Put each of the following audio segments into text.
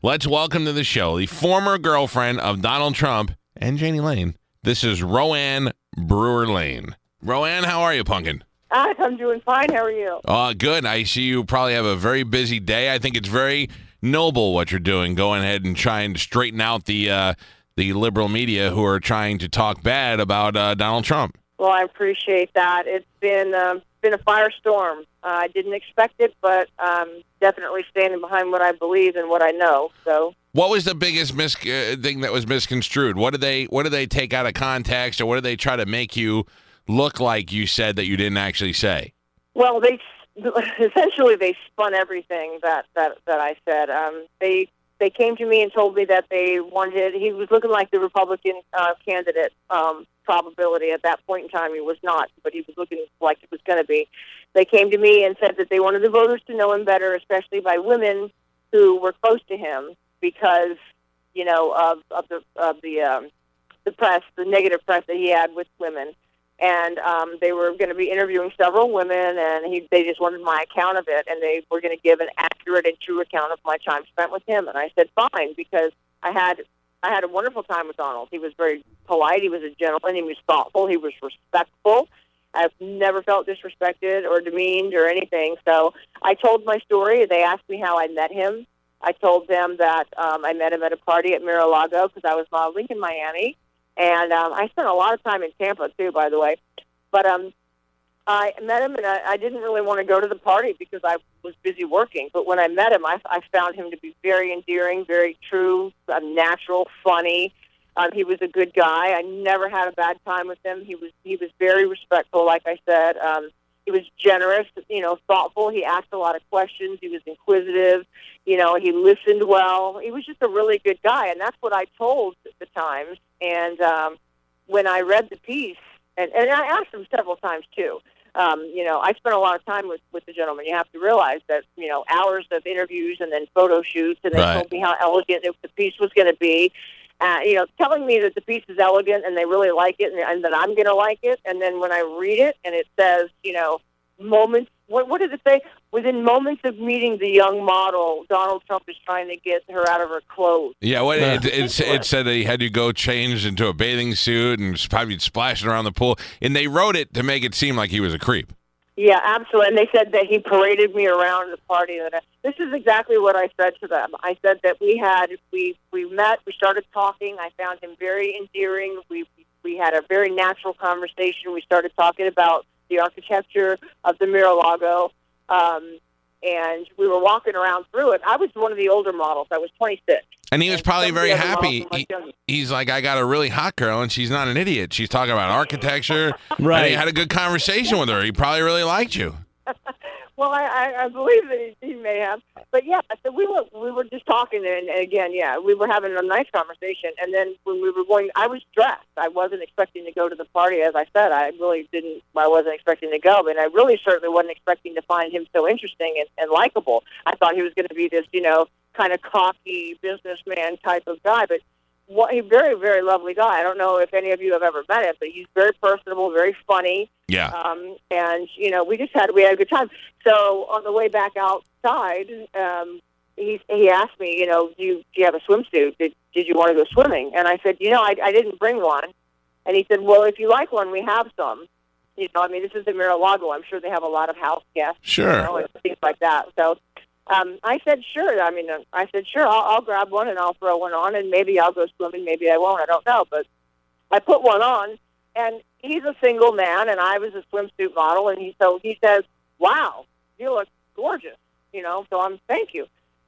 Let's welcome to the show the former girlfriend of Donald Trump and Jani Lane. This is Rowanne Brewer Lane. Rowanne, how are you, Pumpkin? Alex, I'm doing fine. How are you? Uh, good. I see you probably have a very busy day. I think it's very noble what you're doing, going ahead and trying to straighten out the uh, the liberal media who are trying to talk bad about uh, Donald Trump. Well, I appreciate that. It's been um, been a firestorm. I didn't expect it, but um, definitely standing behind what I believe and what I know. So, What was the biggest mis- uh, thing that was misconstrued? What did they What did they take out of context, or what did they try to make you look like you said that you didn't actually say? well, they essentially they spun everything that that that I said. Um, they they came to me and told me that they wanted. He was looking like the Republican uh, candidate. Um, probability at that point in time he was not, but he was looking like it was going to be. They came to me and said that they wanted the voters to know him better, especially by women who were close to him, because you know of of the of the um, the press, the negative press that he had with women. And um, they were going to be interviewing several women, and he, they just wanted my account of it, and they were going to give an accurate and true account of my time spent with him. And I said, fine, because I had I had a wonderful time with Donald. He was very polite. He was a gentleman. He was thoughtful. He was respectful. I've never felt disrespected or demeaned or anything. So I told my story. They asked me how I met him. I told them that um, I met him at a party at Mar-a-Lago because I was modeling in Miami, and um, I spent a lot of time in Tampa too, by the way. But um, I met him, and I, I didn't really want to go to the party because I was busy working. But when I met him, I, I found him to be very endearing, very true, uh, natural, funny. Um, he was a good guy. I never had a bad time with him. He was he was very respectful, like I said. Um, he was generous, you know, thoughtful. He asked a lot of questions. He was inquisitive. You know, he listened well. He was just a really good guy, and that's what I told the Times. And um, when I read the piece, and, and I asked him several times too. Um, you know, I spent a lot of time with with the gentleman. You have to realize that you know hours of interviews and then photo shoots, and they Right. told me how elegant the piece was going to be. Uh, you know, telling me that the piece is elegant and they really like it, and, and that I'm going to like it. And then when I read it, and it says, you know, moments. What, what did it say? Within moments of meeting the young model, Donald Trump is trying to get her out of her clothes. Yeah, what it, it, it said that he had to go change into a bathing suit and probably splashing around the pool, and they wrote it to make it seem like he was a creep. Yeah, absolutely. And they said that he paraded me around the party. That I, this is exactly what I said to them. I said that we had we we met, we started talking. I found him very endearing. We we had a very natural conversation. We started talking about the architecture of the Mar-a-Lago, um, and we were walking around through it. I was one of the older models. I was 26. And he was And probably very happy. models were much He- he's like, I got a really hot girl, and she's not an idiot. She's talking about architecture. Right. And he had a good conversation with her. He probably really liked you. Well, I, I, I believe that he, he may have, but yeah. So we were we were just talking, and, and again, yeah, we were having a nice conversation. And then when we were going, I was dressed. I wasn't expecting to go to the party, as I said. I really didn't. I wasn't expecting to go, and I really certainly wasn't expecting to find him so interesting and, and likable. I thought he was going to be this, you know, kind of cocky businessman type of guy, but. What, a very, very lovely guy. I don't know if any of you have ever met him, but he's very personable, very funny Yeah. um, and you know we just had we had a good time. So on the way back outside, um, he he asked me, you know, do you do you have a swimsuit? Did did you want to go swimming? And I said, you know, I I didn't bring one. And he said, well, if you like one, we have some. You know, I mean, this is the Mar-a-Lago. I'm sure they have a lot of house guests, Sure. you know, and things like that. So. Um, I said sure. I mean, uh, I said sure. I'll, I'll grab one and I'll throw one on, and maybe I'll go swimming. Maybe I won't. I don't know. But I put one on, and he's a single man, and I was a swimsuit model, and he so he says, "Wow, you look gorgeous," you know. So I'm thank you.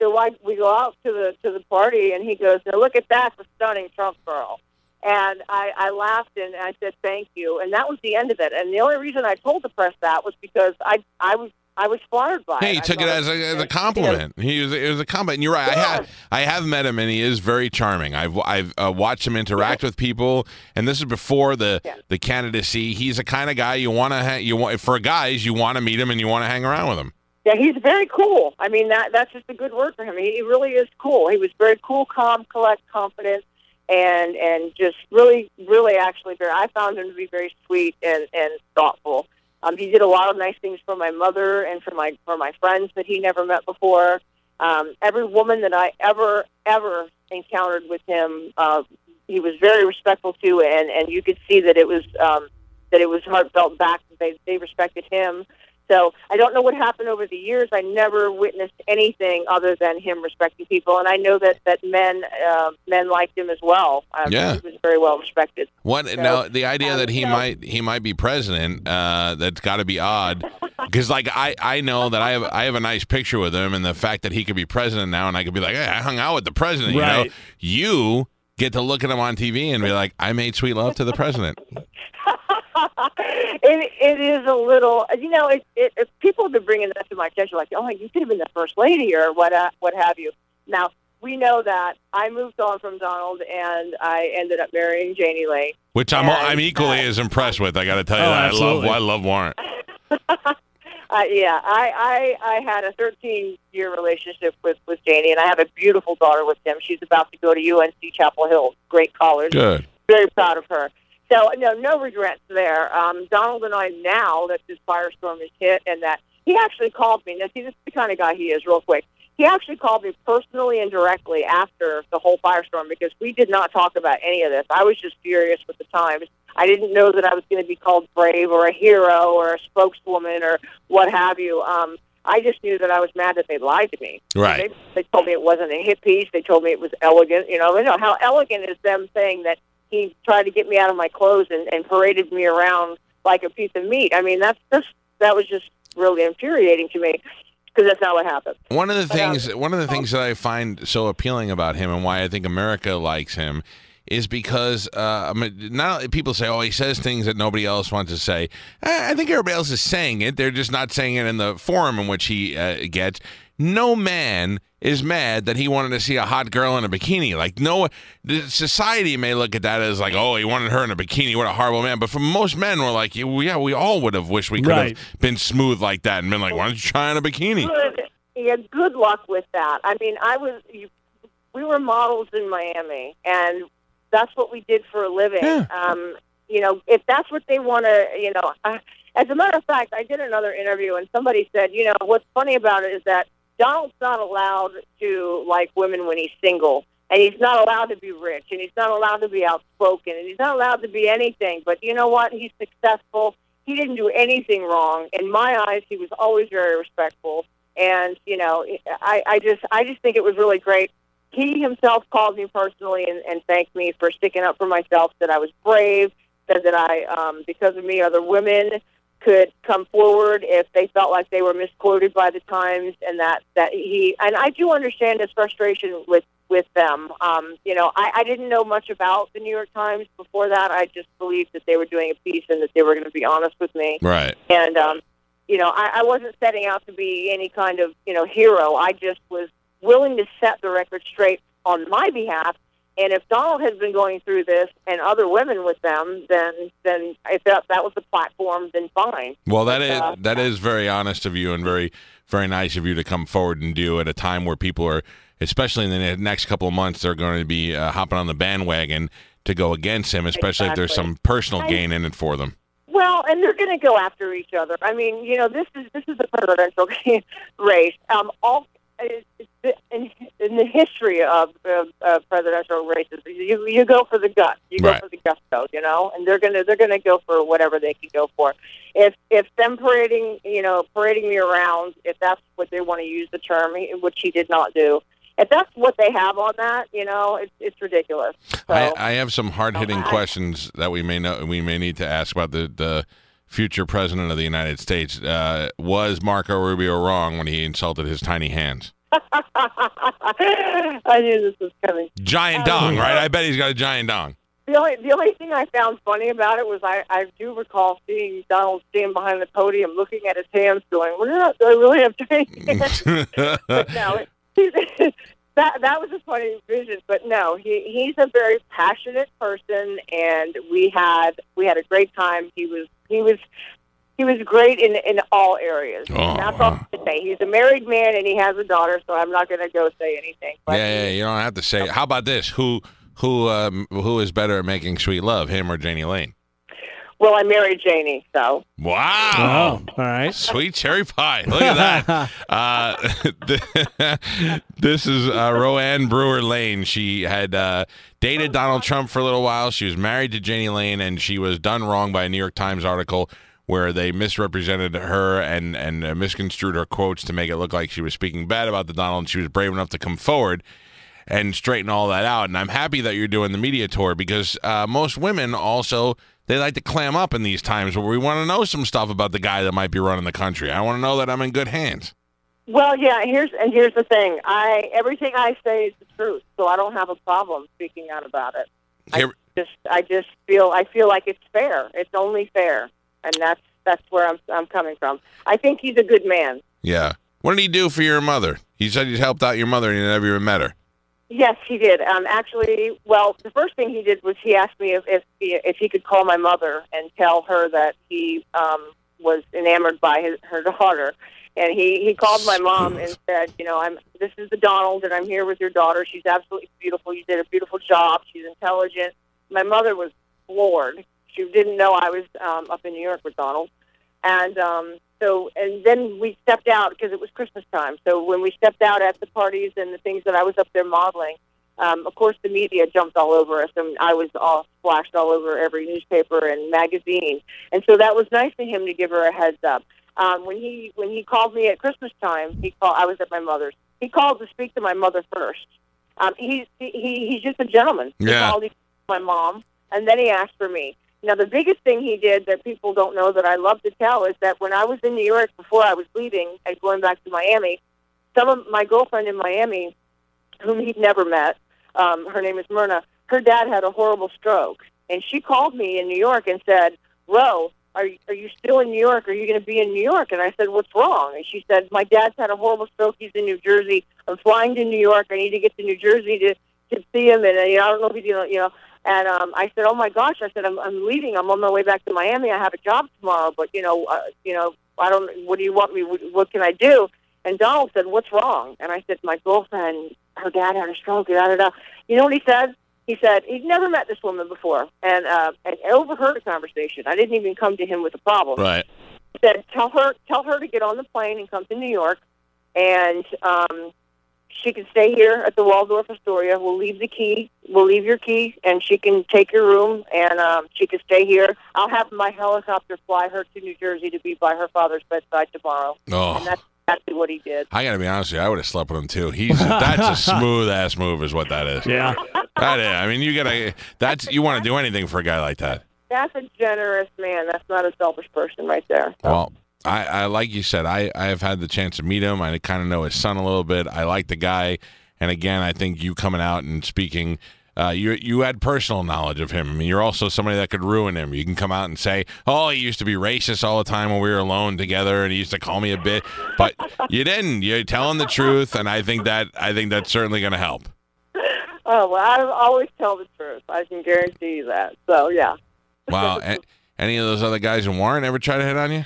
So I, we go out to the to the party, and he goes, "Now look at that, the stunning Trump girl." And I, I laughed and I said thank you, and that was the end of it. And the only reason I told the press that was because I I was I was flattered by Hey, it. he took it as a, as a compliment. He was it was a compliment. And you're right. I have I have met him, and he is very charming. I've I've uh, watched him interact with people, and this is before the Yeah. the candidacy. He's the kind of guy you want to ha- you want for guys you want to meet him and you want to hang around with him. Yeah, he's very cool. I mean, that that's just a good word for him. He, he really is cool. He was very cool, calm, collect, confident, and and just really, really, actually, very. I found him to be very sweet and and thoughtful. Um, he did a lot of nice things for my mother and for my for my friends that he never met before. Um, every woman that I ever ever encountered with him, uh, he was very respectful to, and and you could see that it was um, that it was heartfelt back. They they respected him. So I don't know what happened over the years. I never witnessed anything other than him respecting people, and I know that that men uh, men liked him as well. Um, Yeah. he was very well respected. What So, now? The idea um, that he so- might he might be president. Uh, that's got to be odd. Because like I, I know that I have I have a nice picture with him, and the fact that he could be president now, and I could be like, hey, I hung out with the president. You know, Right. you get to look at him on TV and be like, I made sweet love to the president. it it is a little, you know, it, it, it people have been bringing that to my attention, like, oh, you could have been the first lady or what uh, what have you. Now we know that I moved on from Donald, and I ended up marrying Jani Lane. Which I'm And, I'm equally uh, as impressed with. I got to tell you Oh, that absolutely. I love I love Warrant. Uh, yeah, I, I I had a 13 year relationship with with Jani, and I have a beautiful daughter with him. She's about to go to UNC Chapel Hill, great college. Good. Very proud of her. So no, no regrets there. Um, Donald and I now that this firestorm has hit, and that he actually called me. Now, see, this is the kind of guy he is. Real quick, he actually called me personally and directly after the whole firestorm because we did not talk about any of this. I was just furious with the Times. I didn't know that I was going to be called brave or a hero or a spokeswoman or what have you. Um, I just knew that I was mad that they lied to me. Right. They, they told me it wasn't a hit piece. They told me it was elegant. You know, you know how elegant is them saying that he tried to get me out of my clothes and, and paraded me around like a piece of meat. I mean, that's just that was just really infuriating to me because that's not what happened. One of the um, things one of the things that I find so appealing about him and why I think America likes him is because uh, I mean, not people say, "Oh, he says things that nobody else wants to say." I I think everybody else is saying it; they're just not saying it in the forum in which he uh, gets. No man is mad that he wanted to see a hot girl in a bikini. Like no, the society may look at that as like, "Oh, he wanted her in a bikini. What a horrible man!" But for most men, we're like, "Yeah, we all would have wished we could Right. have been smooth like that and been like, why don't you try in a bikini?" Good, yeah, good luck with that. I mean, I was you, we were models in Miami, and that's what we did for a living. Yeah. Um, you know, if that's what they want to, you know. Uh, as a matter of fact, I did another interview, and somebody said, you know, what's funny about it is that Donald's not allowed to like women when he's single, and he's not allowed to be rich, and he's not allowed to be outspoken, and he's not allowed to be anything. But you know what? He's successful. He didn't do anything wrong. In my eyes, he was always very respectful. And you know, I, I just, I just think it was really great. He himself called me personally and, and thanked me for sticking up for myself. That I was brave. Said that I, um, because of me, other women could come forward if they felt like they were misquoted by the Times, and that that he and I do understand his frustration with with them. Um, you know, I, I didn't know much about the New York Times before that. I just believed that they were doing a piece and that they were going to be honest with me. Right. And um, you know, I, I wasn't setting out to be any kind of you know hero. I just was willing to set the record straight on my behalf. And if Donald has been going through this and other women with them, then then if that that was the platform, then fine. Well, that But, is uh, that is very honest of you and very very nice of you to come forward and do at a time where people are, especially in the next couple of months, they're going to be uh, hopping on the bandwagon to go against him, especially if there's some personal gain in it for them. Well, and they're going to go after each other. I mean, you know, this is this is a presidential race. Um, all it's in, in the history of, of, of presidential races, you you go for the gut, you go Right. for the gusto, you know, and they're gonna they're gonna go for whatever they can go for. If if them parading, you know, parading me around, if that's what they want to use the term, which he did not do. If that's what they have on that, you know, it's it's ridiculous. So, I, I have some hard hitting I- questions that we may know we may need to ask about the the future president of the United States. Uh, was Marco Rubio wrong when he insulted his tiny hands? I knew this was coming. Giant Oh, dong, right? I bet he's got a giant dong. the only the only thing I found funny about it was I I do recall seeing Donald stand behind the podium, looking at his hands, going, "Well, not, do I really have hands?" but no, it, that that was a funny vision. But no, he he's a very passionate person, and we had we had a great time. He was he was he was great in in all areas. Oh, That's all wow. I can say. He's a married man and he has a daughter, so I'm not going to go say anything. But yeah, yeah, you don't have to say. How about this? Who who um, who is better at making sweet love, him or Jani Lane? well, I married Jani, so Wow. Oh, all right. Sweet cherry pie. Look at that. uh, this is uh, Rowanne Brewer Lane. She had uh, dated Donald Trump for a little while. She was married to Jani Lane, and she was done wrong by a New York Times article where they misrepresented her and, and uh, misconstrued her quotes to make it look like she was speaking bad about the Donald. And she was brave enough to come forward and straighten all that out. And I'm happy that you're doing the media tour because uh, most women also they like to clam up in these times where we want to know some stuff about the guy that might be running the country. I want to know that I'm in good hands. Well, yeah. Here's and here's the thing. I everything I say is the truth, so I don't have a problem speaking out about it. Here, I just I just feel I feel like it's fair. It's only fair, and that's that's where I'm I'm coming from. I think he's a good man. yeah. What did he do for your mother? He said he's helped out your mother and you never even met her. Yes, he did. Um, actually, well, the first thing he did was he asked me if if he, if he could call my mother and tell her that he um, was enamored by his, her daughter. And he he called my mom and said, you know, I'm this is the Donald, and I'm here with your daughter. She's absolutely beautiful. You did a beautiful job. She's intelligent. My mother was floored. She didn't know I was um, up in New York with Donald. And um, so, and then we stepped out because it was Christmas time. So when we stepped out at the parties and the things that I was up there modeling, um, of course the media jumped all over us, and I was all splashed all over every newspaper and magazine. And so that was nice of him to give her a heads up. Um, when he when he called me at Christmas time, he called. I was at my mother's. He called to speak to my mother first. Um, he's he, he's just a gentleman. He Yeah. called my mom, and then he asked for me. Now, the biggest thing he did that people don't know that I love to tell is that when I was in New York before I was leaving and going back to Miami, some of my girlfriend in Miami, whom he'd never met, um, her name is Myrna, her dad had a horrible stroke. And she called me in New York and said, Ro, are are you still in New York? Are you going to be in New York? And I said, what's wrong? And she said, my dad's had a horrible stroke. He's in New Jersey. I'm flying to New York. I need to get to New Jersey to, to see him. And uh, you know, I don't know if he's, you know, you know, and um, I said, "Oh my gosh!" I said, "I'm, I'm leaving. I'm on my way back to Miami. I have a job tomorrow, but you know, uh, you know, I don't. What do you want me? What, what can I do?" And Donald said, "What's wrong?" And I said, "My girlfriend, her dad had a stroke." Da da da. You know what he said? He said he'd never met this woman before, and uh, and overheard a conversation. I didn't even come to him with a problem Right. He said, "Tell her, tell her to get on the plane and come to New York, and um, she can stay here at the Waldorf Astoria. We'll leave the key. We'll leave your key, and she can take your room, and um, she can stay here. I'll have my helicopter fly her to New Jersey to be by her father's bedside tomorrow." And Oh, that's exactly what he did. I got to be honest with you. I would have slept with him too. He's that's a smooth ass move, is what that is. Yeah. That is. I mean, you gotta. That's you want to do anything for a guy like that. That's a generous man. That's not a selfish person right there. So. Well, I, I like you said, I, I have had the chance to meet him. I kind of know his son a little bit. I like the guy, and again, I think you coming out and speaking, uh, you you had personal knowledge of him. I mean, you're also somebody that could ruin him. You can come out and say, "Oh, he used to be racist all the time when we were alone together, and he used to call me a bit," but you didn't. You're telling the truth, and I think that I think that's certainly going to help. Oh well, I always tell the truth. I can guarantee you that. So yeah. Wow. any of those other guys in Warrant ever try to hit on you?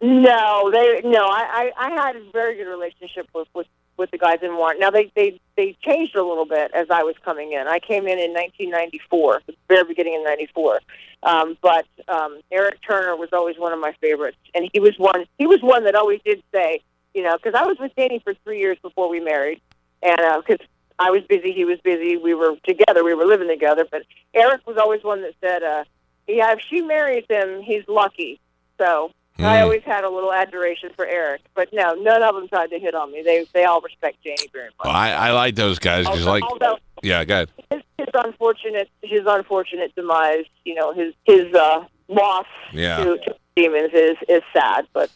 No, they no. I, I, I had a very good relationship with, with, with the guys in Warrant. Now they, they they changed a little bit as I was coming in. I came in in 1994, the very beginning of '94. Um, but um, Eric Turner was always one of my favorites, and he was one. He was one that always did say, you know, because I was with Danny for three years before we married, and because I was busy, he was busy. We were together, we were living together. But Eric was always one that said, uh, "Yeah, if she marries him, he's lucky." So I Hmm. always had a little adoration for Eric, but no, none of them tried to hit on me. They they all respect Jani very much. Well, I, I like those guys because, like, although yeah, go ahead. his, his unfortunate his unfortunate demise, you know, his his uh, loss Yeah. to, to demons is is sad, but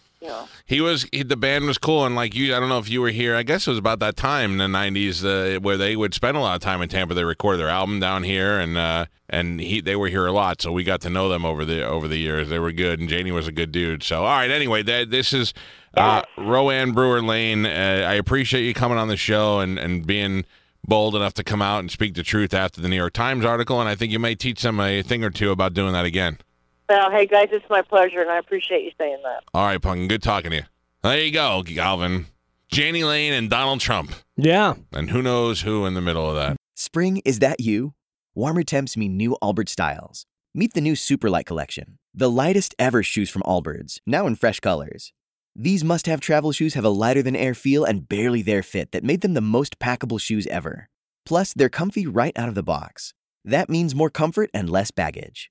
He was he, the band was cool, and like you, I don't know if you were here. I guess it was about that time in the '90s uh, where they would spend a lot of time in Tampa. They recorded their album down here, and uh, and he they were here a lot, so we got to know them over the over the years. They were good, and Jani was a good dude. So all right, anyway, that this is uh, Rowanne Brewer Lane. Uh, I appreciate you coming on the show and and being bold enough to come out and speak the truth after the New York Times article, and I think you may teach them a thing or two about doing that again. Well, hey guys, it's my pleasure, and I appreciate you saying that. All right, Punkin, good talking to you. There you go, Galvin. Jani Lane and Donald Trump. Yeah. And who knows who in the middle of that. Spring, is that you? Warmer temps mean new Allbirds styles. Meet the new Superlight collection, the lightest ever shoes from Allbirds, now in fresh colors. These must have travel shoes have a lighter than air feel and barely there fit that made them the most packable shoes ever. Plus, they're comfy right out of the box. That means more comfort and less baggage.